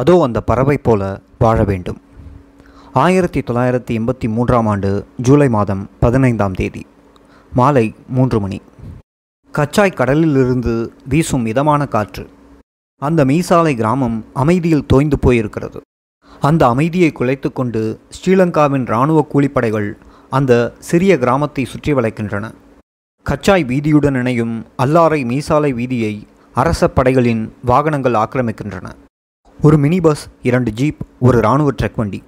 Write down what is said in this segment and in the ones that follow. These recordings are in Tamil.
அதோ அந்த பறவை போல வாழ வேண்டும். ஆயிரத்தி தொள்ளாயிரத்தி எண்பத்தி மூன்றாம் ஆண்டு ஜூலை மாதம் பதினைந்தாம் தேதி மாலை மூன்று மணி. கச்சாய் கடலிலிருந்து வீசும் மிதமான காற்று. அந்த மீசாலை கிராமம் அமைதியில் தோய்ந்து போயிருக்கிறது. அந்த அமைதியை குலைத்து கொண்டு ஸ்ரீலங்காவின் இராணுவ கூலிப்படைகள் அந்த சிறிய கிராமத்தை சுற்றி வளைக்கின்றன. கச்சாய் வீதியுடன் இணையும் அல்லாரை மீசாலை வீதியை அரச படைகளின் வாகனங்கள் ஆக்கிரமிக்கின்றன. ஒரு மினி பஸ் இரண்டு ஜீப் ஒரு இராணுவ ட்ரக் வண்டி.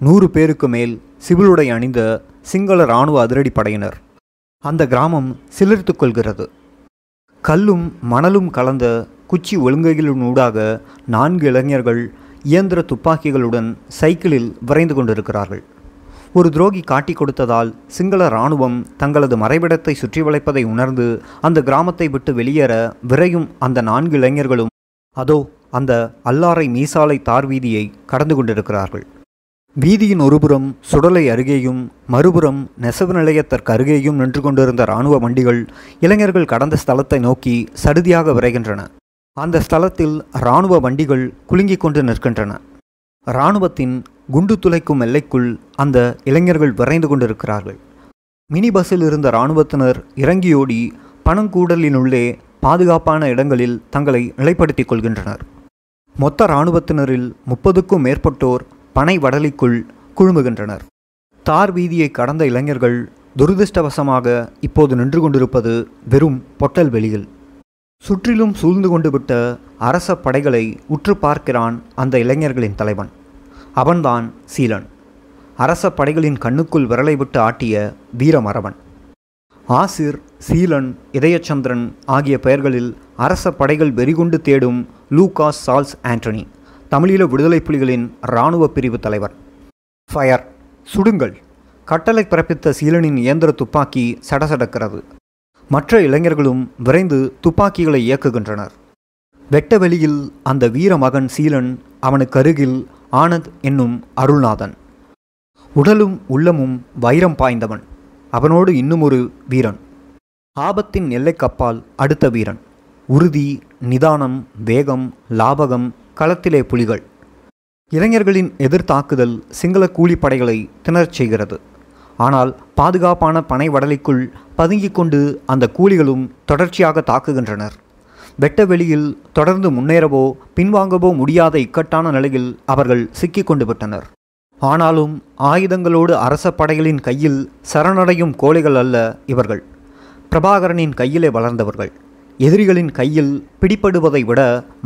நூறு பேருக்கு மேல் சிவிலுடை அணிந்த சிங்கள இராணுவ அதிரடிப்படையினர் அந்த கிராமம் சிலிர்த்து கொள்கிறது. கல்லும் மணலும் கலந்த குச்சி ஒழுங்கைகளினூடாக நான்கு இளைஞர்கள் இயந்திர துப்பாக்கிகளுடன் சைக்கிளில் விரைந்து கொண்டிருக்கிறார்கள். ஒரு துரோகி காட்டி கொடுத்ததால் சிங்கள இராணுவம் தங்களது மறைவிடத்தை சுற்றி வளைப்பதை உணர்ந்து அந்த கிராமத்தை விட்டு வெளியேற விரையும் அந்த நான்கு இளைஞர்களும் அதோ அந்த அல்லாரை மீசாலை தார் வீதியை கடந்து கொண்டிருக்கிறார்கள். வீதியின் ஒருபுறம் சுடலை அருகேயும் மறுபுறம் நெசவு நிலையத்திற்கு அருகேயும் நின்று கொண்டிருந்த இராணுவ வண்டிகள் இளைஞர்கள் கடந்த ஸ்தலத்தை நோக்கி சடுதியாக விரைகின்றன. அந்த ஸ்தலத்தில் இராணுவ வண்டிகள் குலுங்கிக் கொண்டு நிற்கின்றன. இராணுவத்தின் குண்டு துளைக்கும் எல்லைக்குள் அந்த இளைஞர்கள் விரைந்து கொண்டிருக்கிறார்கள். மினி பஸ்ஸில் இருந்த இராணுவத்தினர் இறங்கியோடி பணங்கூடலினுள்ளே பாதுகாப்பான இடங்களில் தங்களை நிலைப்படுத்திக் கொள்கின்றனர். மொத்த இராணுவத்தினரில் முப்பதுக்கும் மேற்பட்டோர் பனை வடலிக்குள் குழுமுகின்றனர். தார் வீதியை கடந்த இளைஞர்கள் துரதிருஷ்டவசமாக இப்போது நின்று கொண்டிருப்பது வெறும் பொட்டல் வெளியில். சுற்றிலும் சூழ்ந்து கொண்டு விட்ட அரச படைகளை உற்று பார்க்கிறான் அந்த இளைஞர்களின் தலைவன். அவன்தான் சீலன். அரச படைகளின் கண்ணுக்குள் விரலை விட்டு ஆட்டிய வீரமரவன். ஆசிர் சீலன் இதயச்சந்திரன் ஆகிய பெயர்களில் அரச படைகள் வெறிகொண்டு தேடும் லூகாஸ் சால்ஸ் ஆண்டனி தமிழீழ விடுதலை புலிகளின் இராணுவ பிரிவு தலைவர். ஃபயர் சுடுங்கள். கட்டளை பிறப்பித்த சீலனின் இயந்திர துப்பாக்கி சடசடக்கிறது. மற்ற இளைஞர்களும் விரைந்து துப்பாக்கிகளை இயக்குகின்றனர். வெட்ட வெளியில் அந்த வீர மகன் சீலன் அவனுக்கு அருகில் ஆனந்த் என்னும் அருள்நாதன். உடலும் உள்ளமும் வைரம் பாய்ந்தவன். அவனோடு இன்னும் ஒரு வீரன். ஆபத்தின் எல்லைக்கப்பால் அடுத்த வீரன். உறுதி நிதானம் வேகம் லாபகம் களத்திலே புலிகள். இளைஞர்களின் எதிர்த்தாக்குதல் சிங்கள கூலிப்படைகளை திணறச் செய்கிறது. ஆனால் பாதுகாப்பான பனை வடலைக்குள் பதுங்கிக் கொண்டு அந்த கூலிகளும் தொடர்ச்சியாக தாக்குகின்றனர். வெட்ட வெளியில் தொடர்ந்து முன்னேறவோ பின்வாங்கவோ முடியாத இக்கட்டான நிலையில் அவர்கள் சிக்கிக் கொண்டு விட்டனர். ஆனாலும் ஆயுதங்களோடு அரச படைகளின் கையில் சரணடையும் கோழைகள் அல்ல இவர்கள். பிரபாகரனின் கையிலே வளர்ந்தவர்கள். எதிரிகளின் கையில் பிடிபடுவதை விட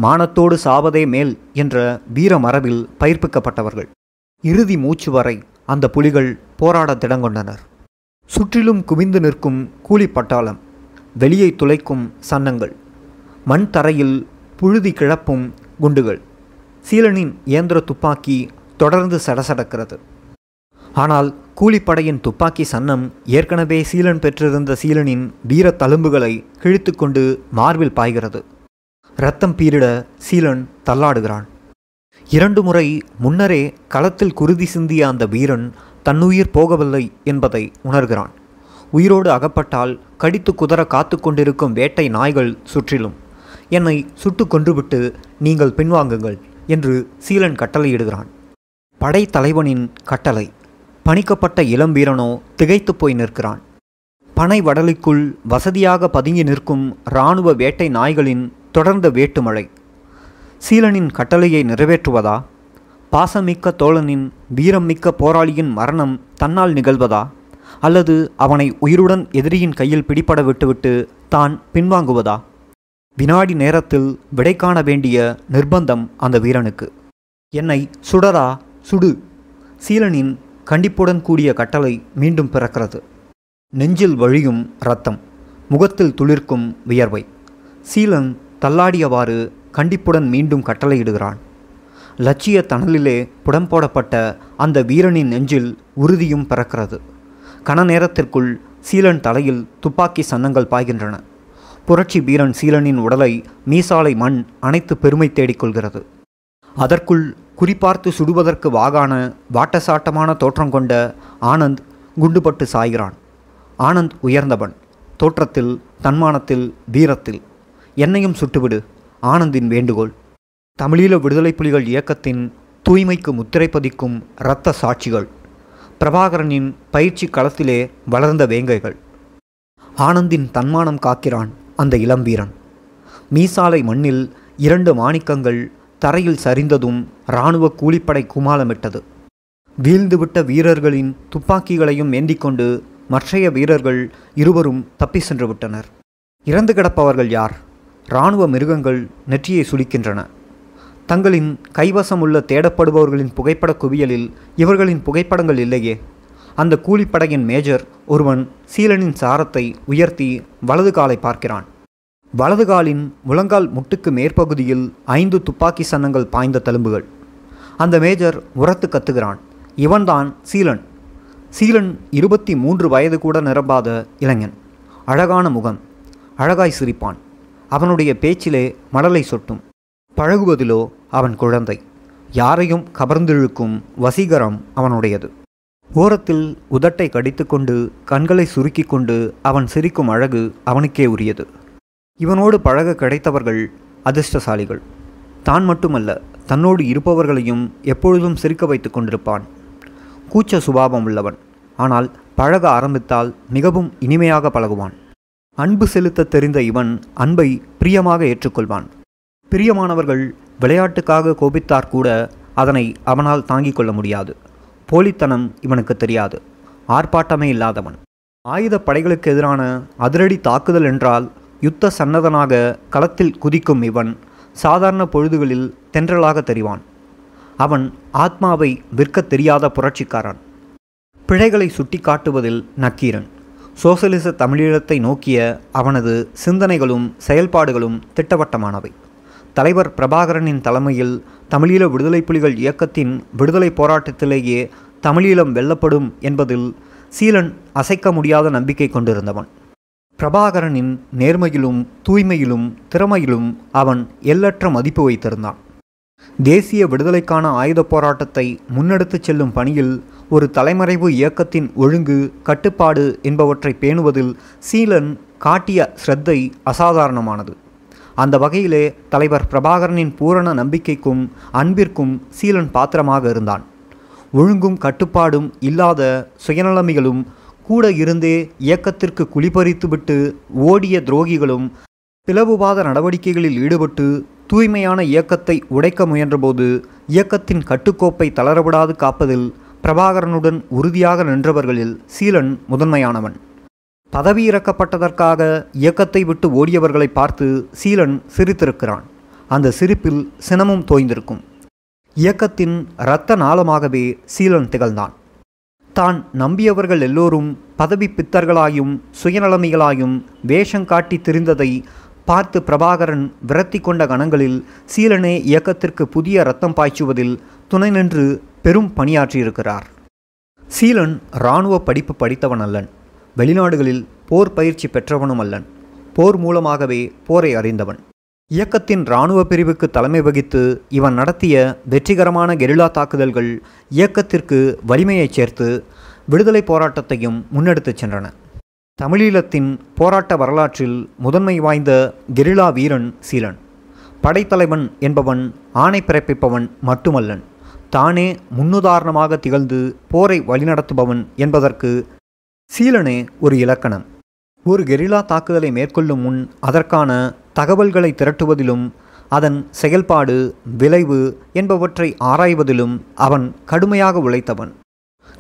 மானத்தோடு சாவதே மேல் என்ற வீர மரபில் பயிர்ப்பிக்கப்பட்டவர்கள். இறுதி மூச்சு வரை அந்த புலிகள் போராட திடங்கொண்டனர். சுற்றிலும் குவிந்து நிற்கும் கூலிப்பட்டாளம் வெளியை துளைக்கும் சன்னங்கள் மண் தரையில் புழுதி கிளப்பும் குண்டுகள் சீலனின் இயந்திர துப்பாக்கி தொடர்ந்து சடசடக்கிறது. ஆனால் கூலிப்படையின் துப்பாக்கி சன்னம் ஏற்கனவே சீலன் பெற்றிருந்த சீலனின் வீர தழும்புகளை கிழித்து கொண்டு மார்பில் பாய்கிறது. ரத்தம் பீரிட சீலன் தள்ளாடுகிறான். இரண்டு முறை முன்னரே களத்தில் குருதி சிந்திய அந்த வீரன் தன்னுயிர் போகவில்லை என்பதை உணர்கிறான். உயிரோடு அகப்பட்டால் கடித்து குதற காத்து கொண்டிருக்கும் வேட்டை நாய்கள் சுற்றிலும் என்னை சுட்டு கொன்றுவிட்டு நீங்கள் பின்வாங்குங்கள் என்று சீலன் கட்டளையிடுகிறான். படைத்தலைவனின் கட்டளை. பணிக்கப்பட்ட இளம் வீரனோ திகைத்து போய் நிற்கிறான். பனை வடலுக்குள் வசதியாக பதுங்கி நிற்கும் இராணுவ வேட்டை நாய்களின் தொடர்ந்த வேட்டுமழை சீலனின் கட்டளையை நிறைவேற்றுவதா? பாசமிக்க தோழனின் வீரம்மிக்க போராளியின் மரணம் தன்னால் நிகழ்வதா? அல்லது அவனை உயிருடன் எதிரியின் கையில் பிடிபட விட்டுவிட்டு தான் பின்வாங்குவதா? வினாடி நேரத்தில் விடை காண வேண்டிய நிர்பந்தம் அந்த வீரனுக்கு. என்னை சுடரா சுடு. சீலனின் கண்டிப்புடன் கூடிய கட்டளை மீண்டும் பிறக்கிறது. நெஞ்சில் வழியும் ரத்தம் முகத்தில் துளிர்க்கும் வியர்வை. சீலன் தள்ளாடியவாறு கண்டிப்புடன் மீண்டும் கட்டளையிடுகிறான். லட்சிய தணலிலே புடம் போடப்பட்ட அந்த வீரனின் நெஞ்சில் உறுதியும் பிறக்கிறது. கன நேரத்திற்குள் சீலன் தலையில் துப்பாக்கி சன்னங்கள் பாய்கின்றன. புரட்சி வீரன் சீலனின் உடலை மீசாலை மண் அனைத்து பெருமை தேடிக்கொள்கிறது. அதற்குள் குறிப்பார்த்து சுடுவதற்கு வாகான வாட்டசாட்டமான தோற்றம் கொண்ட ஆனந்த் குண்டுபட்டு சாய்கிறான். ஆனந்த் உயர்ந்தவன் தோற்றத்தில் தன்மானத்தில் வீரத்தில். என்னையும் சுட்டுவிடு ஆனந்தின் வேண்டுகோள். தமிழீழ விடுதலை புலிகள் இயக்கத்தின் தூய்மைக்கு முத்திரை பதிக்கும் இரத்த சாட்சிகள். பிரபாகரனின் பயிற்சி களத்திலே வளர்ந்த வேங்கைகள். ஆனந்தின் தன்மானம் காக்கிறான் அந்த இளம்பீரன் மீசாலை மண்ணில் இரண்டு மாணிக்கங்கள் தரையில் சரிந்ததும் இராணுவ கூலிப்படை குமாலமிட்டது. வீழ்ந்துவிட்ட வீரர்களின் துப்பாக்கிகளையும் ஏந்திக்கொண்டு மற்றைய வீரர்கள் இருவரும் தப்பி சென்று விட்டனர் இறந்து கிடப்பவர்கள் யார்? இராணுவ மிருகங்கள் நெற்றியை சுளிக்கின்றன. தங்களின் கைவசம் உள்ள தேடப்படுபவர்களின் புகைப்பட குவியலில் இவர்களின் புகைப்படங்கள் இல்லையே. அந்த கூலிப்படையின் மேஜர் ஒருவன் சீலனின் சாரத்தை உயர்த்தி வலது காலை பார்க்கிறான். வலது காலின் முழங்கால் முட்டுக்கு மேற்பகுதியில் ஐந்து துப்பாக்கி சன்னங்கள் பாய்ந்த தழும்புகள். அந்த மேஜர் உரத்து கத்துகிறான். இவன்தான் சீலன். சீலன் இருபத்தி மூன்று வயது கூட நிரம்பாத இளைஞன். அழகான முகம். அழகாய் சிரிப்பான். அவனுடைய பேச்சிலே மடலை சொட்டும். பழகுவதிலோ அவன் குழந்தை. யாரையும் கவர்ந்திழுக்கும் வசீகரம் அவனுடையது. ஓரத்தில் உதட்டை கடித்துக்கொண்டு கண்களை சுருக்கிக் கொண்டு அவன் சிரிக்கும் அழகு அவனுக்கே உரியது. இவனோடு பழக கிடைத்தவர்கள் அதிர்ஷ்டசாலிகள். தான் மட்டுமல்ல தன்னோடு இருப்பவர்களையும் எப்பொழுதும் சிரிக்க வைத்து கொண்டிருப்பான். கூச்ச சுபாவம் உள்ளவன் ஆனால் பழக ஆரம்பித்தால் மிகவும் இனிமையாக பழகுவான். அன்பு செலுத்த தெரிந்த இவன் அன்பை பிரியமாக ஏற்றுக்கொள்வான். பிரியமானவர்கள் விளையாட்டுக்காக கோபித்தார் கூட அதனை அவனால் தாங்கிக் கொள்ள முடியாது. போலித்தனம் இவனுக்கு தெரியாது. ஆர்ப்பாட்டமே இல்லாதவன். ஆயுத படைகளுக்கு எதிரான அதிரடி தாக்குதல் என்றால் யுத்த சன்னதனாக களத்தில் குதிக்கும் இவன் சாதாரண பொழுதுகளில் தென்றலாக தெரிவான். அவன் ஆத்மாவை விற்கத் தெரியாத புரட்சிக்காரன். பிழைகளை சுட்டி காட்டுவதில் நக்கீரன். சோசலிச தமிழீழத்தை நோக்கிய அவனது சிந்தனைகளும் செயல்பாடுகளும் திட்டவட்டமானவை. தலைவர் பிரபாகரனின் தலைமையில் தமிழீழ விடுதலை புலிகள் இயக்கத்தின் விடுதலை போராட்டத்திலேயே தமிழீழம் வெல்லப்படும் என்பதில் சீலன் அசைக்க முடியாத நம்பிக்கை கொண்டிருந்தவன். பிரபாகரனின் நேர்மையிலும் தூய்மையிலும் திறமையிலும் அவன் எல்லற்ற மதிப்பு வைத்திருந்தான். தேசிய விடுதலைக்கான ஆயுதப் போராட்டத்தை முன்னெடுத்துச் செல்லும் பணியில் ஒரு தலைமறைவு இயக்கத்தின் ஒழுங்கு கட்டுப்பாடு என்பவற்றை பேணுவதில் சீலன் காட்டிய ஸ்ரத்தை அசாதாரணமானது. அந்த வகையிலே தலைவர் பிரபாகரனின் பூரண நம்பிக்கைக்கும் அன்பிற்கும் சீலன் பாத்திரமாக இருந்தான். ஒழுங்கும் கட்டுப்பாடும் இல்லாத சுயநலமிகளும் கூட இருந்தே இயக்கத்திற்கு குளிபறித்துவிட்டு ஓடிய துரோகிகளும் பிளவுவாத நடவடிக்கைகளில் ஈடுபட்டு தூய்மையான இயக்கத்தை உடைக்க முயன்றபோது இயக்கத்தின் கட்டுக்கோப்பை தளரவிடாது காப்பதில் பிரபாகரனுடன் உறுதியாக நின்றவர்களில் சீலன் முதன்மையானவன். பதவி இறக்கப்பட்டதற்காக இயக்கத்தை விட்டு ஓடியவர்களை பார்த்து சீலன் சிரித்திருக்கிறான். அந்த சிரிப்பில் சினமும் தோய்ந்திருக்கும். இயக்கத்தின் இரத்த நாளமாகவே சீலன் திகழ்ந்தான். தான் நம்பியவர்கள் எல்லோரும் பதவி பித்தர்களாயும் சுயநலமிகளாயும் வேஷம் காட்டி திரிந்ததை பார்த்து பிரபாகரன் விரத்தி கொண்ட கணங்களில் சீலனே இயக்கத்திற்கு புதிய ரத்தம் பாய்ச்சுவதில் துணை நின்று பெரும் பணியாற்றியிருக்கிறார். சீலன் இராணுவ படிப்பு படித்தவன் அல்லன். வெளிநாடுகளில் போர் பயிற்சி பெற்றவனும் அல்லன். போர் மூலமாகவே போரை அறிந்தவன். இயக்கத்தின் இராணுவ பிரிவுக்கு தலைமை வகித்து இவன் நடத்திய வெற்றிகரமான கெரில்லா தாக்குதல்கள் இயக்கத்திற்கு வலிமையைச் சேர்த்து விடுதலை போராட்டத்தையும் முன்னெடுத்துச் சென்றன. தமிழீழத்தின் போராட்ட வரலாற்றில் முதன்மை வாய்ந்த கெரில்லா வீரன் சீலன். படைத்தலைவன் என்பவன் ஆணை பிறப்பிப்பவன் மட்டுமல்லன். தானே முன்னுதாரணமாக திகழ்ந்து போரை வழிநடத்துபவன் என்பதற்கு சீலனே ஒரு இலக்கணம். ஒரு கெரில்லா தாக்குதலை மேற்கொள்ளும் முன் அதற்கான தகவல்களை திரட்டுவதிலும் அதன் செயல்பாடு விளைவு என்பவற்றை ஆராய்வதிலும் அவன் கடுமையாக உழைத்தவன்.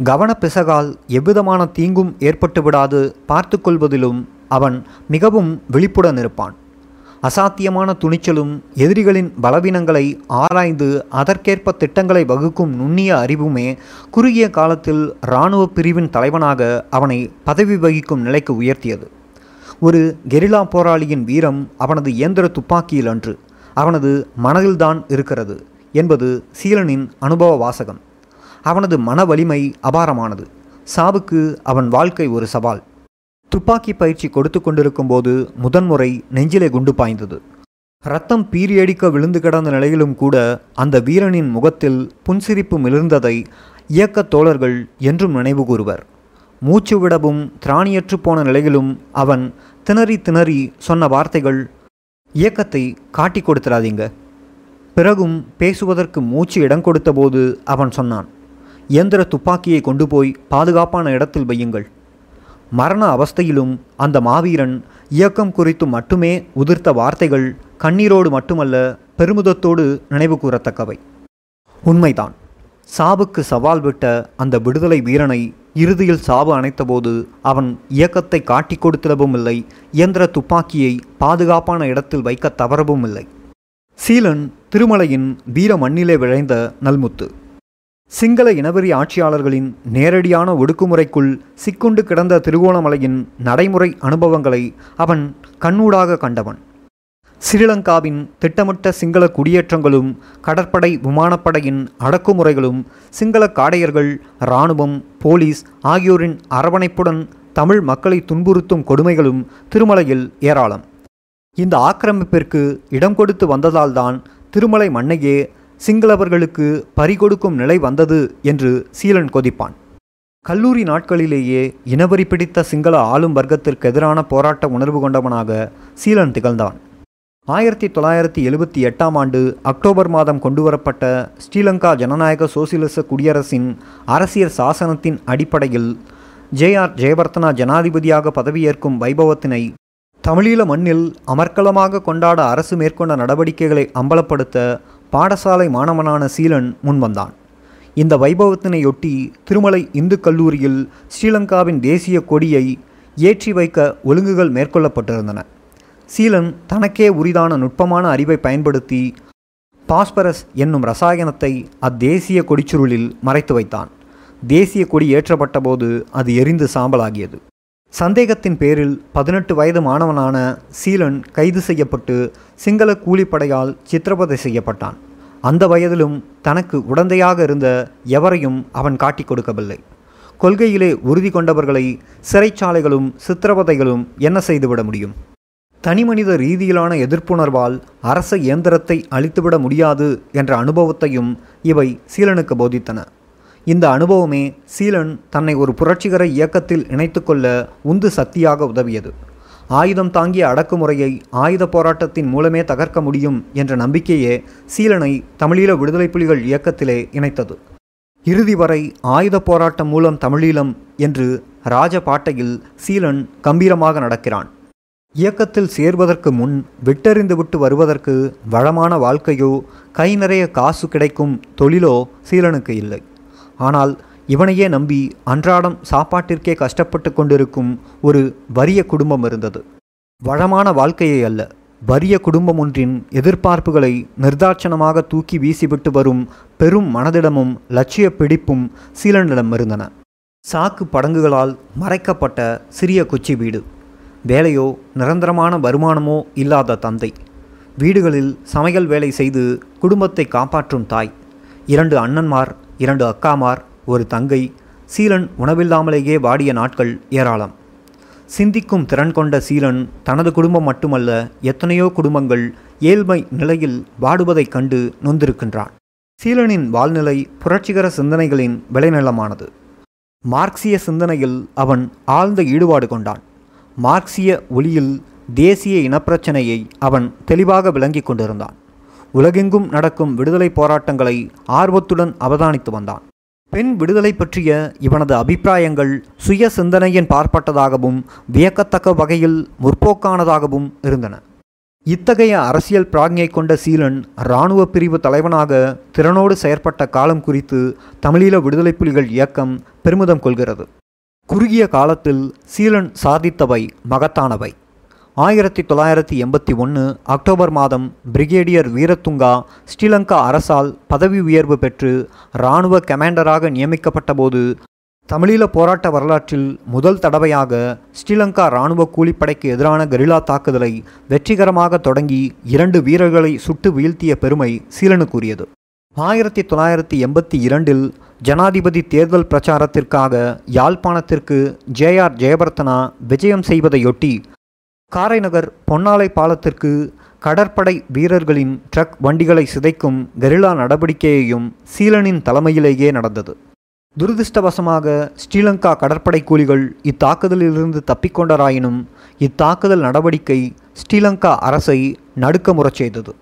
கவனப்பிசகால் எவ்விதமான தீங்கும் ஏற்பட்டு விடாது பார்த்து கொள்வதிலும் அவன் மிகவும் விழிப்புடன் இருப்பான். அசாத்தியமான துணிச்சலும் எதிரிகளின் பலவீனங்களை ஆராய்ந்து அதற்கேற்ப திட்டங்களை வகுக்கும் நுண்ணிய அறிவுமே குறுகிய காலத்தில் இராணுவ பிரிவின் தலைவனாக அவனை பதவி வகிக்கும் நிலைக்கு உயர்த்தியது. ஒரு கெரிலா போராளியின் வீரம் அவனது இயந்திர துப்பாக்கியில் அன்று அவனது மனதில்தான் இருக்கிறது என்பது சீலனின் அனுபவ வாசகம். அவனது மன வலிமை அபாரமானது. சாவுக்கு அவன் வாழ்க்கை ஒரு சவால். துப்பாக்கி பயிற்சி கொடுத்து கொண்டிருக்கும் போது முதன்முறை நெஞ்சிலே குண்டு பாய்ந்தது. ரத்தம் பீரியடிக்க விழுந்து கிடந்த நிலையிலும் கூட அந்த வீரனின் முகத்தில் புன்சிரிப்பு மிளிர்ந்ததை இயக்கத் தோழர்கள் என்றும் நினைவு கூறுவர். மூச்சு விடவும் திராணியற்று போன நிலையிலும் அவன் திணறி திணறி சொன்ன வார்த்தைகள் இயக்கத்தை காட்டி கொடுத்துடாதீங்க பிறகும் பேசுவதற்கு மூச்சு இடம் கொடுத்தபோது அவன் சொன்னான் இயந்திர துப்பாக்கியை கொண்டு போய் பாதுகாப்பான இடத்தில் வையுங்கள். மரண அவஸ்தையிலும் அந்த மாவீரன் இயக்கம் குறித்து மட்டுமே உதிர்த்த வார்த்தைகள் கண்ணீரோடு மட்டுமல்ல பெருமிதத்தோடு நினைவு கூறத்தக்கவை. உண்மைதான். சாவுக்கு சவால் விட்ட அந்த விடுதலை வீரனை இறுதியில் சாவு அணைத்தபோது அவன் இயக்கத்தை காட்டிக் கொடுத்திடவும் இல்லை இயந்திர துப்பாக்கியை பாதுகாப்பான இடத்தில் வைக்க தவறவும் இல்லை. சீலன் திருமலையின் வீர மண்ணிலே விளைந்த நல்முத்து. சிங்கள இனவெறி ஆட்சியாளர்களின் நேரடியான ஒடுக்குமுறைக்குள் சிக்குண்டு கிடந்த திருகோணமலையின் நடைமுறை அனுபவங்களை அவன் கண்ணூடாக கண்டவன். ஸ்ரீலங்காவின் திட்டமிட்ட சிங்கள குடியேற்றங்களும் கடற்படை விமானப்படையின் அடக்குமுறைகளும் சிங்கள காடையர்கள் இராணுவம் போலீஸ் ஆகியோரின் அரவணைப்புடன் தமிழ் மக்களை துன்புறுத்தும் கொடுமைகளும் திருமலையில் ஏராளம். இந்த ஆக்கிரமிப்பிற்கு இடம் கொடுத்து வந்ததால்தான் திருமலை மண்ணையே சிங்களவர்களுக்கு பறிகொடுக்கும் நிலை வந்தது என்று சீலன் கொதிப்பான். கல்லூரி நாட்களிலேயே இனவரி பிடித்த சிங்கள ஆளும் வர்க்கத்திற்கு எதிரான போராட்ட உணர்வு கொண்டவனாக சீலன் திகழ்ந்தான். ஆயிரத்தி தொள்ளாயிரத்தி எழுபத்தி எட்டாம் ஆண்டு அக்டோபர் மாதம் கொண்டுவரப்பட்ட ஸ்ரீலங்கா ஜனநாயக சோசியலிச குடியரசின் அரசியல் சாசனத்தின் அடிப்படையில் ஜே ஆர் ஜெயவர்த்தனா ஜனாதிபதியாக பதவியேற்கும் வைபவத்தினை தமிழீழ மண்ணில் அமர்க்கலமாக கொண்டாட அரசு மேற்கொண்ட நடவடிக்கைகளை அம்பலப்படுத்த பாடசாலை மாணவனான சீலன் முன்வந்தான். இந்த வைபவத்தினையொட்டி திருமலை இந்து கல்லூரியில் ஸ்ரீலங்காவின் தேசிய கொடியை ஏற்றி வைக்க ஒழுங்குகள் மேற்கொள்ளப்பட்டிருந்தன. சீலன் தனக்கே உரிதான நுட்பமான அறிவை பயன்படுத்தி பாஸ்பரஸ் என்னும் ரசாயனத்தை அத்தேசிய கொடிச்சுருளில் மறைத்து வைத்தான். தேசிய கொடி ஏற்றப்பட்டபோது அது எரிந்து சாம்பலாகியது. சந்தேகத்தின் பேரில் பதினெட்டு வயது மாணவனான சீலன் கைது செய்யப்பட்டு சிங்கள கூலிப்படையால் சித்திரவதை செய்யப்பட்டான். அந்த வயதிலும் தனக்கு உடந்தையாக இருந்த எவரையும் அவன் காட்டிக் கொடுக்கவில்லை. கொள்கையிலே உறுதி கொண்டவர்களை சிறைச்சாலைகளும் சித்திரவதைகளும் என்ன செய்துவிட முடியும்? தனிமனித ரீதியிலான எதிர்ப்புணர்வால் அரச இயந்திரத்தை அழித்துவிட முடியாது என்ற அனுபவத்தையும் இவை சீலனுக்கு போதித்தன. இந்த அனுபவமே சீலன் தன்னை ஒரு புரட்சிகர இயக்கத்தில் இணைத்துக்கொள்ள உந்து சக்தியாக உதவியது. ஆயுதம் தாங்கிய அடக்குமுறையை ஆயுத போராட்டத்தின் மூலமே தகர்க்க முடியும் என்ற நம்பிக்கையே சீலனை தமிழீழ விடுதலை புலிகள் இயக்கத்திலே இணைத்தது. இறுதி வரை ஆயுத போராட்டம் மூலம் தமிழீழம் என்று ராஜபாட்டையில் சீலன் கம்பீரமாக நடக்கிறான். இயக்கத்தில் சேர்வதற்கு முன் விட்டறிந்து விட்டு வருவதற்கு வளமான வாழ்க்கையோ கை நிறைய காசு கிடைக்கும் தொழிலோ சீலனுக்கு இல்லை. ஆனால் இவனையே நம்பி அன்றாடம் சாப்பாட்டிற்கே கஷ்டப்பட்டு கொண்டிருக்கும் ஒரு வறிய குடும்பம் இருந்தது. வளமான வாழ்க்கையை அல்ல வறிய குடும்பம் ஒன்றின் எதிர்பார்ப்புகளை நிர்தாட்சணமாக தூக்கி வீசிவிட்டு வரும் பெரும் மனதிடமும் லட்சிய பிடிப்பும் சீலனிடம் இருந்தன. சாக்கு படங்குகளால் மறைக்கப்பட்ட சிறிய குச்சி வீடு வேலையோ நிரந்தரமான வருமானமோ இல்லாத தந்தை. வீடுகளில் சமையல் வேலை செய்து குடும்பத்தை காப்பாற்றும் தாய் இரண்டு அண்ணன்மார் இரண்டு அக்காமார் ஒரு தங்கை சீலன் உணவில்லாமலேயே வாடிய நாட்கள் ஏராளம். சிந்திக்கும் திறன் கொண்ட சீலன் தனது குடும்பம் மட்டுமல்ல எத்தனையோ குடும்பங்கள் ஏழ்மை நிலையில் வாடுவதைக் கண்டு நொந்திருக்கின்றான். சீலனின் வாழ்நிலை புரட்சிகர சிந்தனைகளின் விளைநிலமானது. மார்க்சிய சிந்தனையில் அவன் ஆழ்ந்த ஈடுபாடு கொண்டான். மார்க்சிய ஒளியில் தேசிய இனப்பிரச்சனையை அவன் தெளிவாக விளங்கிக் கொண்டிருந்தான். உலகெங்கும் நடக்கும் விடுதலை போராட்டங்களை ஆர்வத்துடன் அவதானித்து வந்தான். பெண் விடுதலை பற்றிய இவனது அபிப்பிராயங்கள் சுய சிந்தனையின் பார்ப்பட்டதாகவும் வியக்கத்தக்க வகையில் முற்போக்கானதாகவும் இருந்தன. இத்தகைய அரசியல் பிராஜ்ஞை கொண்ட சீலன் இராணுவ பிரிவு தலைவனாக திறனோடு செயற்பட்ட காலம் குறித்து தமிழீழ விடுதலை புலிகள் இயக்கம் பெருமிதம் கொள்கிறது. குறுகிய காலத்தில் சீலன் சாதித்தவை மகத்தானவை. ஆயிரத்தி தொள்ளாயிரத்தி எண்பத்தி ஒன்று அக்டோபர் மாதம் பிரிகேடியர் வீரத்துங்கா ஸ்ரீலங்கா அரசால் பதவி உயர்வு பெற்று இராணுவ கமாண்டராக நியமிக்கப்பட்டபோது தமிழீழ போராட்ட வரலாற்றில் முதல் தடவையாக ஸ்ரீலங்கா இராணுவ கூலிப்படைக்கு எதிரான கரிலா தாக்குதலை வெற்றிகரமாக தொடங்கி இரண்டு வீரர்களை சுட்டு வீழ்த்திய பெருமை சீலனுக்குரியது. ஆயிரத்தி தொள்ளாயிரத்தி எண்பத்தி இரண்டில் ஜனாதிபதி தேர்தல் பிரச்சாரத்திற்காக யாழ்ப்பாணத்திற்கு ஜே ஆர் ஜெயபர்த்தனா விஜயம் செய்வதையொட்டி காரைநகர் பொன்னாலை பாலத்திற்கு கடற்படை வீரர்களின் ட்ரக் வண்டிகளை சிதைக்கும் கெரில்லா நடவடிக்கையையும் சீலனின் தலைமையிலேயே நடந்தது. துரதிருஷ்டவசமாக ஸ்ரீலங்கா கடற்படை கூலிகள் இத்தாக்குதலிலிருந்து தப்பிக்கொண்டராயினும் இத்தாக்குதல் நடவடிக்கை ஸ்ரீலங்கா அரசை நடுக்க முறச் செய்தது.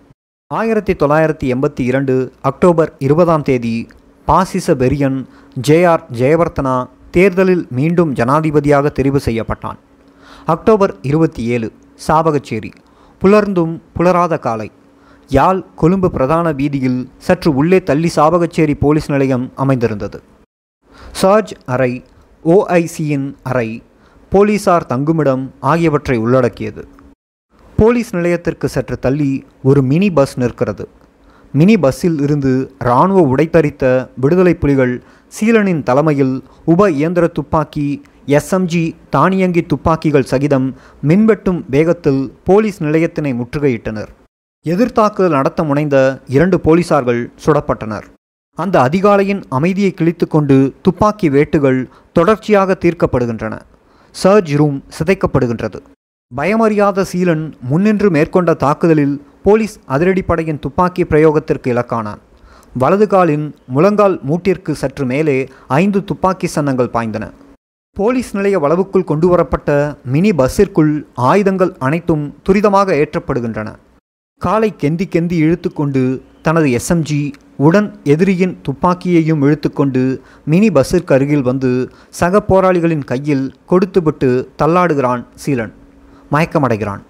ஆயிரத்தி தொள்ளாயிரத்தி எண்பத்தி இரண்டு அக்டோபர் இருபதாம் தேதி பாசிச பெரியன் ஜேஆர் ஜெயவர்த்தனா தேர்தலில் மீண்டும் ஜனாதிபதியாக தெரிவு செய்யப்பட்டான். அக்டோபர் இருபத்தி ஏழு சாவகச்சேரி. புலர்ந்தும் புலராத காலை. யாழ் கொழும்பு பிரதான வீதியில் சற்று உள்ளே தள்ளி சாவகச்சேரி போலீஸ் நிலையம் அமைந்திருந்தது. சார்ஜ் அறை ஓஐசியின் அறை போலீசார் தங்குமிடம் ஆகியவற்றை உள்ளடக்கியது. போலீஸ் நிலையத்திற்கு சற்று தள்ளி ஒரு மினி பஸ் நிற்கிறது. மினி பஸ்ஸில் இருந்து இராணுவ உடைத்தரித்த விடுதலை புலிகள் சீலனின் தலைமையில் உப இயந்திர துப்பாக்கி எஸ்எம்ஜி தானியங்கி துப்பாக்கிகள் சகிதம் மின்வெட்டும் வேகத்தில் போலீஸ் நிலையத்தினை முற்றுகையிட்டனர். எதிர்த்தாக்குதல் நடத்த முனைந்த இரண்டு போலீசார்கள் சுடப்பட்டனர். அந்த அதிகாலையின் அமைதியை கிழித்துக்கொண்டு துப்பாக்கி வேட்டுகள் தொடர்ச்சியாக தீர்க்கப்படுகின்றன. சர்ஜ் ரூம் சிதைக்கப்படுகின்றது. பயமறியாத சீலன் முன்னின்று மேற்கொண்ட தாக்குதலில் போலீஸ் அதிரடிப்படையின் துப்பாக்கி பிரயோகத்திற்கு இலக்கானான். வலது காலின் முழங்கால் மூட்டிற்கு சற்று மேலே ஐந்து துப்பாக்கி சன்னங்கள் பாய்ந்தன. போலீஸ் நிலைய வளவுக்குள் கொண்டுவரப்பட்ட மினி பஸ்ஸிற்குள் ஆயுதங்கள் அனைத்தும் துரிதமாக ஏற்றப்படுகின்றன. காலை கெந்தி கெந்தி இழுத்துக்கொண்டு தனது எஸ்எம்ஜி உடன் எதிரியின் துப்பாக்கியையும் இழுத்துக்கொண்டு மினி பஸ்ஸிற்கு அருகில் வந்து சக போராளிகளின் கையில் கொடுத்துவிட்டு தள்ளாடுகிறான் சீலன். மயக்கமடைகிறான்.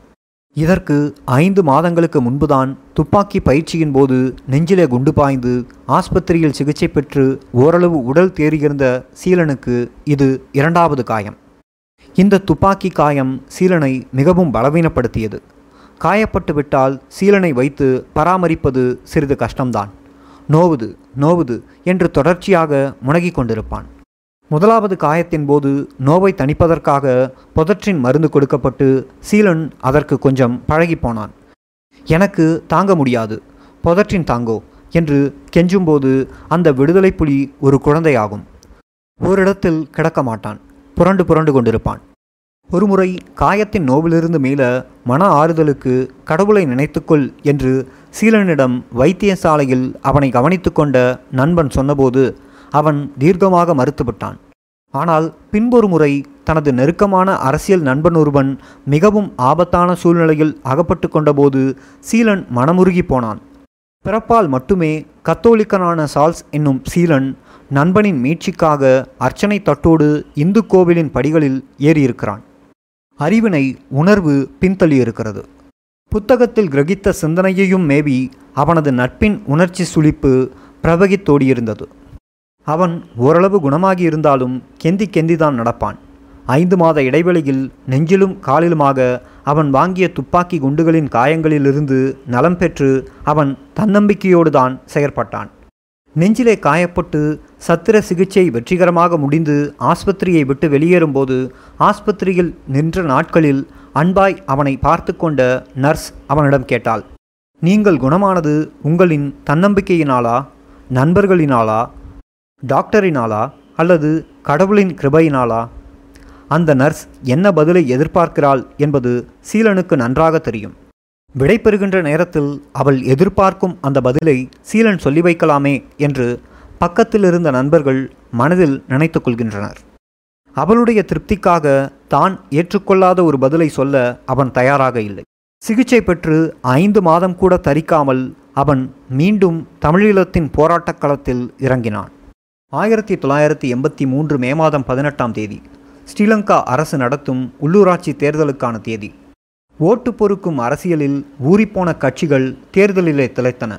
இதற்கு ஐந்து மாதங்களுக்கு முன்புதான் துப்பாக்கி பயிற்சியின் போது நெஞ்சிலே குண்டு பாய்ந்து ஆஸ்பத்திரியில் சிகிச்சை பெற்று ஓரளவு உடல் தேறியிருந்த சீலனுக்கு இது இரண்டாவது காயம். இந்த துப்பாக்கி காயம் சீலனை மிகவும் பலவீனப்படுத்தியது. காயப்பட்டு விட்டால் சீலனை வைத்து பராமரிப்பது சிறிது கஷ்டம்தான். நோவுது நோவுது என்று தொடர்ச்சியாக முனகிக் கொண்டிருப்பான். முதலாவது காயத்தின் போது நோவை தணிப்பதற்காக புதற்றின் மருந்து கொடுக்கப்பட்டு சீலன் அதற்கு கொஞ்சம் பழகிப்போனான். எனக்கு தாங்க முடியாது. புதற்றின் தாங்கோ என்று கெஞ்சும்போது அந்த விடுதலை புலி ஒரு குழந்தையாகும். ஓரிடத்தில் கிடக்க மாட்டான். புரண்டு புரண்டு கொண்டிருப்பான். ஒருமுறை காயத்தின் நோவிலிருந்து மீள மன ஆறுதலுக்கு கடவுளை நினைத்துக்கொள் என்று சீலனிடம் வைத்தியசாலையில் அவனை கவனித்து கொண்ட நண்பன் சொன்னபோது அவன் தீர்க்கமாக மறுத்துவிட்டான். ஆனால் பின்பொரு முறை தனது நெருக்கமான அரசியல் நண்பன் ஒருவன் மிகவும் ஆபத்தான சூழ்நிலையில் அகப்பட்டு கொண்டபோது சீலன் மனமுருகி போனான். பிறப்பால் மட்டுமே கத்தோலிக்கனான சால்ஸ் என்னும் சீலன் நண்பனின் மீட்சிக்காக அர்ச்சனை தட்டோடு இந்து கோவிலின் படிகளில் ஏறியிருக்கிறான். அறிவினை உணர்வு பின்தள்ளியிருக்கிறது. புத்தகத்தில் கிரகித்த சிந்தனையையும் மேவி அவனது நட்பின் உணர்ச்சி சுழிப்பு பிரபகித்தோடியிருந்தது அவன் ஓரளவு குணமாகி இருந்தாலும் கெந்தி கெந்திதான் நடப்பான். ஐந்து மாத இடைவெளியில் நெஞ்சிலும் காலிலுமாக அவன் வாங்கிய துப்பாக்கி குண்டுகளின் காயங்களிலிருந்து நலம் பெற்று அவன் தன்னம்பிக்கையோடு தான் செயற்பட்டான். நெஞ்சிலே காயப்பட்டு சத்திர சிகிச்சை வெற்றிகரமாக முடிந்து ஆஸ்பத்திரியை விட்டு வெளியேறும்போது ஆஸ்பத்திரியில் நின்ற நாட்களில் அன்பாய் அவனை பார்த்து கொண்ட நர்ஸ் அவனிடம் கேட்டாள் நீங்கள் குணமானது உங்களின் தன்னம்பிக்கையினாலா நண்பர்களினாலா டாக்டரினாலா அல்லது கடவுளின் கிருபையினாலா? அந்த நர்ஸ் என்ன பதிலை எதிர்பார்க்கிறாள் என்பது சீலனுக்கு நன்றாக தெரியும். விடை பெறுகின்ற நேரத்தில் அவள் எதிர்பார்க்கும் அந்த பதிலை சீலன் சொல்லி வைக்கலாமே என்று பக்கத்தில் இருந்த நண்பர்கள் மனதில் நினைத்து கொள்கின்றனர். அவளுடைய திருப்திக்காக தான் ஏற்றுக்கொள்ளாத ஒரு பதிலை சொல்ல அவன் தயாராக இல்லை. சிகிச்சை பெற்று ஐந்து மாதம் கூட தரிக்காமல் அவன் மீண்டும் தமிழீழத்தின் போராட்டக் களத்தில் இறங்கினான். ஆயிரத்தி தொள்ளாயிரத்தி எண்பத்தி மூன்று மே மாதம் பதினெட்டாம் தேதி ஸ்ரீலங்கா அரசு நடத்தும் உள்ளூராட்சி தேர்தலுக்கான தேதி. ஓட்டு பொறுக்கும் அரசியலில் ஊறிப்போன கட்சிகள் தேர்தலிலே திளைத்தன.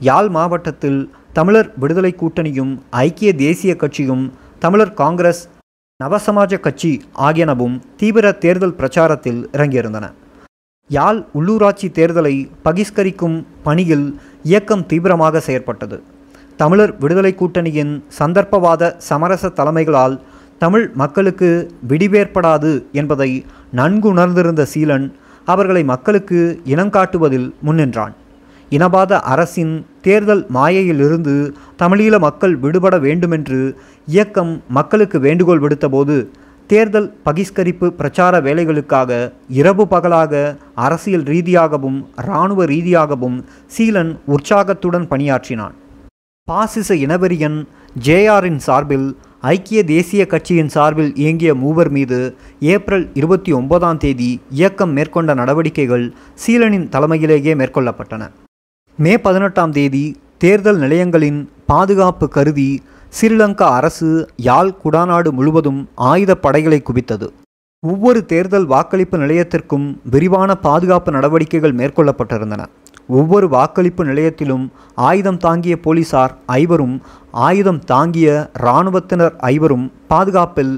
யாழ் மாவட்டத்தில் தமிழர் விடுதலை கூட்டணியும் ஐக்கிய தேசிய கட்சியும் தமிழர் காங்கிரஸ் நவசமாஜ கட்சி ஆகியனவும் தீவிர தேர்தல் பிரச்சாரத்தில் இறங்கியிருந்தன. யாழ் உள்ளூராட்சி தேர்தலை பகிஷ்கரிக்கும் பணியில் இயக்கம் தீவிரமாக செயற்பட்டது. தமிழர் விடுதலை கூட்டணியின் சந்தர்ப்பவாத சமரச தலைமைகளால் தமிழ் மக்களுக்கு விடிவேற்படாது என்பதை நன்கு உணர்ந்திருந்த சீலன் அவர்களை மக்களுக்கு இனங்காட்டுவதில் முன்னின்றான். இனவாத அரசின் தேர்தல் மாயையிலிருந்து தமிழீழ மக்கள் விடுபட வேண்டுமென்று இயக்கம் மக்களுக்கு வேண்டுகோள் விடுத்தபோது தேர்தல் பகிஷ்கரிப்பு பிரச்சார வேலைகளுக்காக இரவு பகலாக அரசியல் ரீதியாகவும் இராணுவ ரீதியாகவும் சீலன் உற்சாகத்துடன் பணியாற்றினான். பாசிச இனவெறியன் ஜேஆரின் சார்பில் ஐக்கிய தேசிய கட்சியின் சார்பில் இயங்கிய மூவர் மீது ஏப்ரல் இருபத்தி ஒன்பதாம் தேதி இயக்கம் மேற்கொண்ட நடவடிக்கைகள் சீலனின் தலைமையிலேயே மேற்கொள்ளப்பட்டன. மே பதினெட்டாம் தேதி தேர்தல் நிலையங்களின் பாதுகாப்பு கருதி ஸ்ரீலங்கா அரசு யாழ் குடாநாடு முழுவதும் ஆயுத படைகளை குவித்தது. ஒவ்வொரு தேர்தல் வாக்களிப்பு நிலையத்திற்கும் விரிவான பாதுகாப்பு நடவடிக்கைகள் மேற்கொள்ளப்பட்டிருந்தன. ஒவ்வொரு வாக்களிப்பு நிலையத்திலும் ஆயுதம் தாங்கிய போலீசார் ஐவரும் ஆயுதம் தாங்கிய இராணுவத்தினர் ஐவரும் பாதுகாப்பில்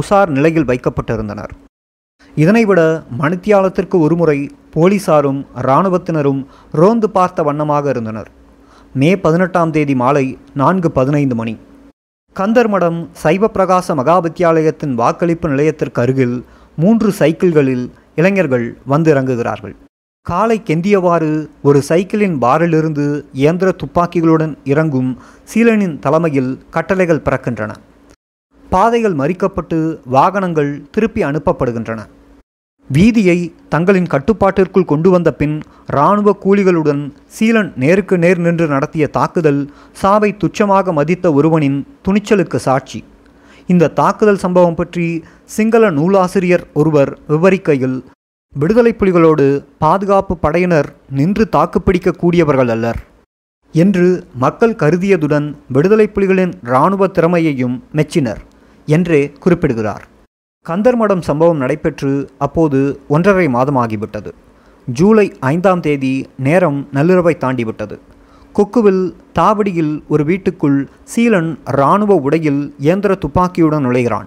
உசார் நிலையில் வைக்கப்பட்டிருந்தனர். இதனைவிட மணித்தியாலத்திற்கு ஒருமுறை போலீசாரும் இராணுவத்தினரும் ரோந்து பார்த்த வண்ணமாக இருந்தனர். மே பதினெட்டாம் தேதி மாலை நான்கு பதினைந்து மணி. கந்தர்மடம் சைவப்பிரகாச மகாவித்தியாலயத்தின் வாக்களிப்பு நிலையத்திற்கு அருகில் மூன்று சைக்கிள்களில் இளைஞர்கள் வந்து இறங்குகிறார்கள். காலை கெந்தியவாறு ஒரு சைக்கிளின் பாரிலிருந்து இயந்திர துப்பாக்கிகளுடன் இறங்கும் சீலனின் தலைமையில் கட்டளைகள் பிறக்கின்றன. பாதைகள் மறிக்கப்பட்டு வாகனங்கள் திருப்பி அனுப்பப்படுகின்றன. வீதியை தங்களின் கட்டுப்பாட்டிற்குள் கொண்டு வந்த பின் இராணுவ கூலிகளுடன் சீலன் நேருக்கு நேர் நின்று நடத்திய தாக்குதல் சாவை துச்சமாக மதித்த ஒருவனின் துணிச்சலுக்கு சாட்சி. இந்த தாக்குதல் சம்பவம் பற்றி சிங்கள நூலாசிரியர் ஒருவர் விவரிக்கையில் விடுதலை புலிகளோடு பாதுகாப்பு படையினர் நின்று தாக்குப்பிடிக்க கூடியவர்கள் அல்லர். என்று மக்கள் கருதியதுடன் விடுதலை புலிகளின் இராணுவ திறமையையும் மெச்சினர் என்றே குறிப்பிடுகிறார். கந்தர்மடம் சம்பவம் நடைபெற்று அப்போது ஒன்றரை மாதமாகிவிட்டது. ஜூலை ஐந்தாம் தேதி நேரம் நள்ளிரவை தாண்டிவிட்டது. கொக்குவில் தாவடியில் ஒரு வீட்டுக்குள் சீலன் இராணுவ உடையில் இயந்திர துப்பாக்கியுடன் நுழைகிறான்.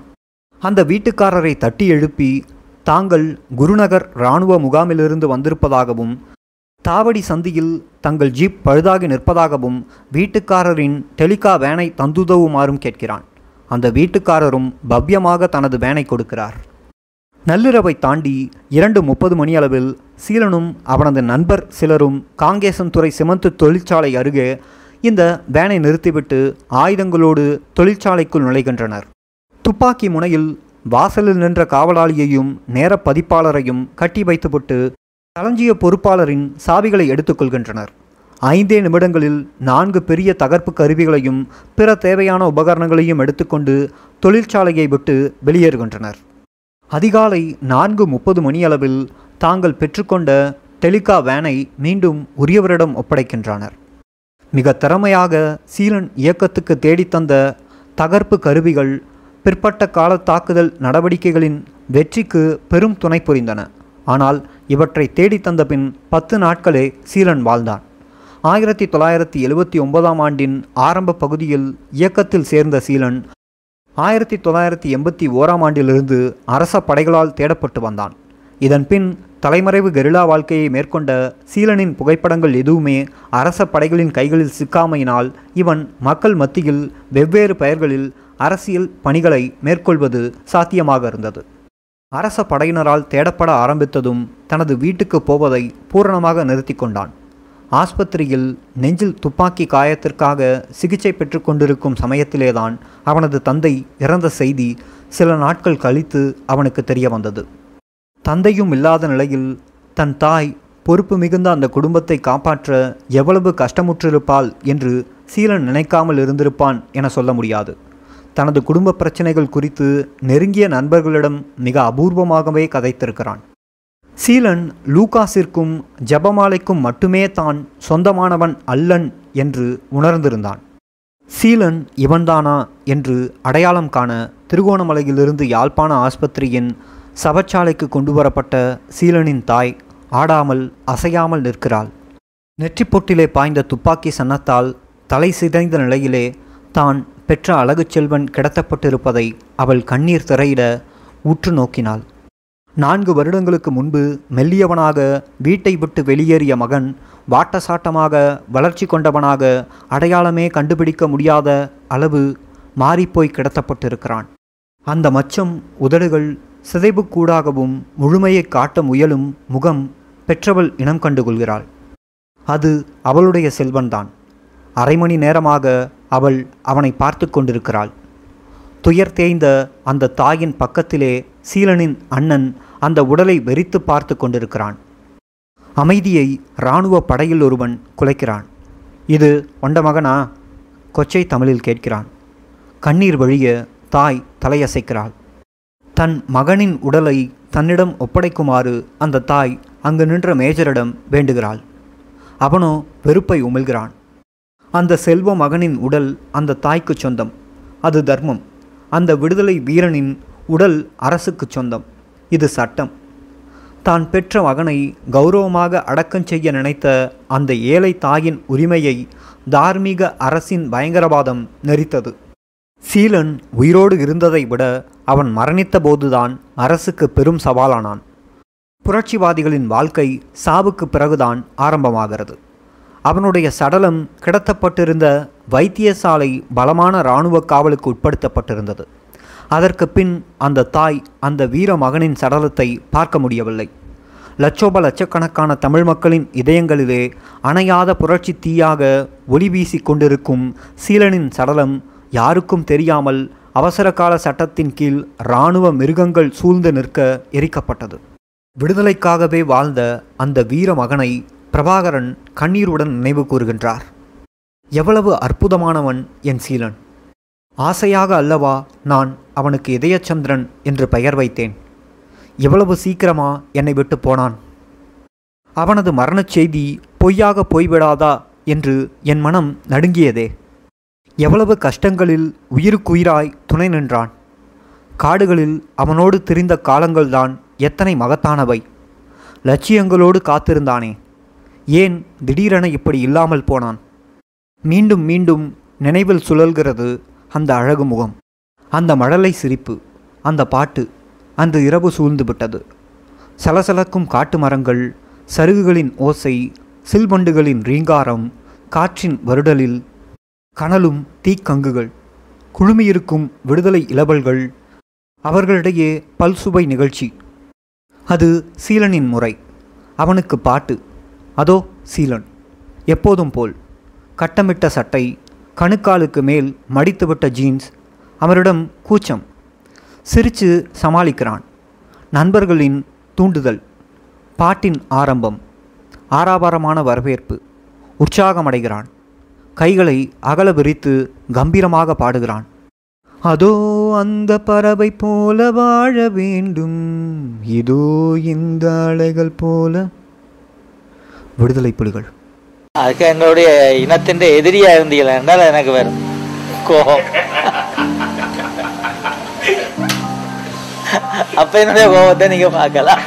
அந்த வீட்டுக்காரரை தட்டி எழுப்பி தாங்கள் குருநகர் இராணுவ முகாமிலிருந்து வந்திருப்பதாகவும் தாவடி சந்தியில் தங்கள் ஜீப் பழுதாகி நிற்பதாகவும் வீட்டுக்காரரின் டெலிகா வேனை தந்துதவுமாறும் கேட்கிறான். அந்த வீட்டுக்காரரும் பவ்யமாக தனது வேனை கொடுக்கிறார். நள்ளிரவை தாண்டி இரண்டு முப்பது மணியளவில் சீலனும் அவனது நண்பர் சிலரும் காங்கேசன்துறை சிமந்து தொழிற்சாலை அருகே இந்த வேனை நிறுத்திவிட்டு ஆயுதங்களோடு தொழிற்சாலைக்குள் நுழைகின்றனர். துப்பாக்கி முனையில் வாசலில் நின்ற காவலாளியையும் நேர பதிப்பாளரையும் கட்டி வைத்துவிட்டு களஞ்சிய பொறுப்பாளரின் சாவிகளை எடுத்துக்கொள்கின்றனர் ஐந்தே நிமிடங்களில் நான்கு பெரிய தகர்ப்பு கருவிகளையும் பிற தேவையான உபகரணங்களையும் எடுத்துக்கொண்டு தொழிற்சாலையை விட்டு வெளியேறுகின்றனர். அதிகாலை நான்கு முப்பது மணியளவில் தாங்கள் பெற்றுக்கொண்ட டெலிகா வேனை மீண்டும் உரியவரிடம் ஒப்படைக்கின்றனர். மிக திறமையாக சீலன் இயக்கத்துக்கு தேடித்தந்த தகர்ப்பு கருவிகள் பிற்பட்ட கால தாக்குதல் நடவடிக்கைகளின் வெற்றிக்கு பெரும் துணை புரிந்தன. ஆனால் இவற்றை தேடித்தந்த பின் பத்து நாட்களே சீலன் வாழ்ந்தான். ஆயிரத்தி தொள்ளாயிரத்தி எழுபத்தி ஒன்பதாம் ஆண்டின் ஆரம்ப பகுதியில் இயக்கத்தில் சேர்ந்த சீலன் ஆயிரத்தி தொள்ளாயிரத்தி எண்பத்தி ஓராம் ஆண்டிலிருந்து அரச படைகளால் தேடப்பட்டு வந்தான். இதன்பின் தலைமறைவு கெரிலா வாழ்க்கையை மேற்கொண்ட சீலனின் புகைப்படங்கள் எதுவுமே அரச படைகளின் கைகளில் சிக்காமையினால் இவன் மக்கள் மத்தியில் வெவ்வேறு பெயர்களில் அரசியல் பணிகளை மேற்கொள்வது சாத்தியமாக இருந்தது. அரச படையினரால் தேடப்பட ஆரம்பித்ததும் தனது வீட்டுக்கு போவதை பூரணமாக நிறுத்தி கொண்டான். ஆஸ்பத்திரியில் நெஞ்சில் துப்பாக்கி காயத்திற்காக சிகிச்சை பெற்று கொண்டிருக்கும் சமயத்திலேதான் அவனது தந்தை இறந்த செய்தி சில நாட்கள் கழித்து அவனுக்கு தெரிய வந்தது. தந்தையும் இல்லாத நிலையில் தன் தாய் பொறுப்பு மிகுந்த அந்த குடும்பத்தை காப்பாற்ற எவ்வளவு கஷ்டமுற்றிருப்பாள் என்று சீலன் நினைக்காமல் இருந்திருப்பான் என சொல்ல முடியாது. தனது குடும்ப பிரச்சனைகள் குறித்து நெருங்கிய நண்பர்களிடம் மிக அபூர்வமாகவே கதைத்திருக்கிறான். சீலன் லூகாஸிற்கும் ஜபமாலைக்கும் மட்டுமே தான் சொந்தமானவன் அல்லன் என்று உணர்ந்திருந்தான். சீலன் இவன்தானா என்று அடையாளம் காண திருகோணமலையிலிருந்து யாழ்ப்பாண ஆஸ்பத்திரியின் சபச்சாலைக்கு கொண்டு வரப்பட்ட சீலனின் தாய் ஆடாமல் அசையாமல் நிற்கிறாள். நெற்றிப்பொட்டிலே பாய்ந்த துப்பாக்கி சன்னத்தால் தலை சிதைந்த நிலையிலே தான் பெற்ற அழகு செல்வன் கிடத்தப்பட்டிருப்பதை அவள் கண்ணீர் திரையிட உற்று நோக்கினாள். நான்கு வருடங்களுக்கு முன்பு மெல்லியவனாக வீட்டை விட்டு வெளியேறிய மகன் வாட்டசாட்டமாக வளர்ச்சி கொண்டவனாக அடையாளமே கண்டுபிடிக்க முடியாத அளவு மாறிப்போய் கிடத்தப்பட்டிருக்கிறான். அந்த மச்சம் உதடுகள் சிதைவுக்கூடாகவும் முழுமையை காட்ட முயலும் முகம் பெற்றவள் இனம் கண்டுகொள்கிறாள் அது அவளுடைய செல்வன்தான். அரை மணி நேரமாக அவள் அவனை பார்த்து கொண்டிருக்கிறாள். துயர் தேய்ந்த அந்த தாயின் பக்கத்திலே சீலனின் அண்ணன் அந்த உடலை வெறித்து பார்த்து கொண்டிருக்கிறான். அமைதியை இராணுவ படையில் ஒருவன் குலைக்கிறான். இது ஒண்ட மகனா? கொச்சை தமிழில் கேட்கிறான். கண்ணீர் வழிய தாய் தலையசைக்கிறாள். தன் மகனின் உடலை தன்னிடம் ஒப்படைக்குமாறு அந்த தாய் அங்கு நின்ற மேஜரிடம் வேண்டுகிறாள். அவனோ வெறுப்பை உமிழ்கிறான். அந்த செல்வ மகனின் உடல் அந்த தாய்க்கு சொந்தம். அது தர்மம். அந்த விடுதலை வீரனின் உடல் அரசுக்கு சொந்தம். இது சட்டம். தான் பெற்ற மகனை கௌரவமாக அடக்கம் செய்ய நினைத்த அந்த ஏழை தாயின் உரிமையை தார்மீக அரசின் பயங்கரவாதம் நெறித்தது. சீலன் உயிரோடு இருந்ததை விட அவன் மரணித்த போதுதான் அரசுக்கு பெரும் சவாலானான். புரட்சிவாதிகளின் வாழ்க்கை சாவுக்கு பிறகுதான் ஆரம்பமாகிறது. அவனுடைய சடலம் கிடத்தப்பட்டிருந்த வைத்தியசாலை பலமான இராணுவ காவலுக்கு உட்படுத்தப்பட்டிருந்தது. அதற்கு பின் அந்த தாய் அந்த வீர மகனின் சடலத்தை பார்க்க முடியவில்லை. லட்சோப லட்சக்கணக்கான தமிழ் மக்களின் இதயங்களிலே அணையாத புரட்சி தீயாக ஒளி வீசி கொண்டிருக்கும் சீலனின் சடலம் யாருக்கும் தெரியாமல் அவசரகால சட்டத்தின் கீழ் இராணுவ மிருகங்கள் சூழ்ந்து நிற்க எரிக்கப்பட்டது. விடுதலைக்காகவே வாழ்ந்த அந்த வீர மகனை பிரபாகரன் கண்ணீருடன் நினைவு கூறுகின்றார். எவ்வளவு அற்புதமானவன் என் சீலன். ஆசையாக அல்லவா நான் அவனுக்கு இதயச்சந்திரன் என்று பெயர் வைத்தேன். எவ்வளவு சீக்கிரமா என்னை விட்டு போனான். அவனது மரணச் செய்தி பொய்யாக போய்விடாதா என்று என் மனம் நடுங்கியதே. எவ்வளவு கஷ்டங்களில் உயிருக்குயிராய் துணை நின்றான். காடுகளில் அவனோடு திரிந்த காலங்கள்தான் எத்தனை மகத்தானவை. லட்சியங்களோடு காத்திருந்தானே. ஏன் திடீரென இப்படி இல்லாமல் போனான்? மீண்டும் மீண்டும் நினைவில் சுழல்கிறது அந்த அழகு முகம். அந்த மழலை சிரிப்பு அந்த பாட்டு அந்த இரவு சூழ்ந்து விட்டது சலசலக்கும் காட்டு மரங்கள் சருகுகளின் ஓசை சில்பண்டுகளின் ரீங்காரம் காற்றின் வருடலில் கனலும் தீக்கங்குகள் குழுமியிருக்கும் விடுதலை இளவல்கள் அவர்களிடையே பல்சுவை நிகழ்ச்சி. அது சீலனின் முறை அவனுக்கு பாட்டு. அதோ சீலன். எப்போதும் போல். கட்டமிட்ட சட்டை கணுக்காலுக்கு மேல் மடித்துவிட்ட ஜீன்ஸ் அவரிடம் கூச்சம். சிரித்து சமாளிக்கிறான். நண்பர்களின் தூண்டுதல். பாட்டின் ஆரம்பம். ஆராபாரமான வரவேற்பு. உற்சாகமடைகிறான். கைகளை அகல விரித்து கம்பீரமாக பாடுகிறான். அதோ அந்த பறவை போல வாழ வேண்டும். இதோ இந்த அலைகள் போல விடுதலை புலிகள். அதுக்கு எங்களுடைய இனத்தின் எதிரியா இருந்தீங்களா என்றால் எனக்கு வரும் கோபம். அப்ப என்னுடைய கோபத்தை நீங்க பார்க்கலாம்.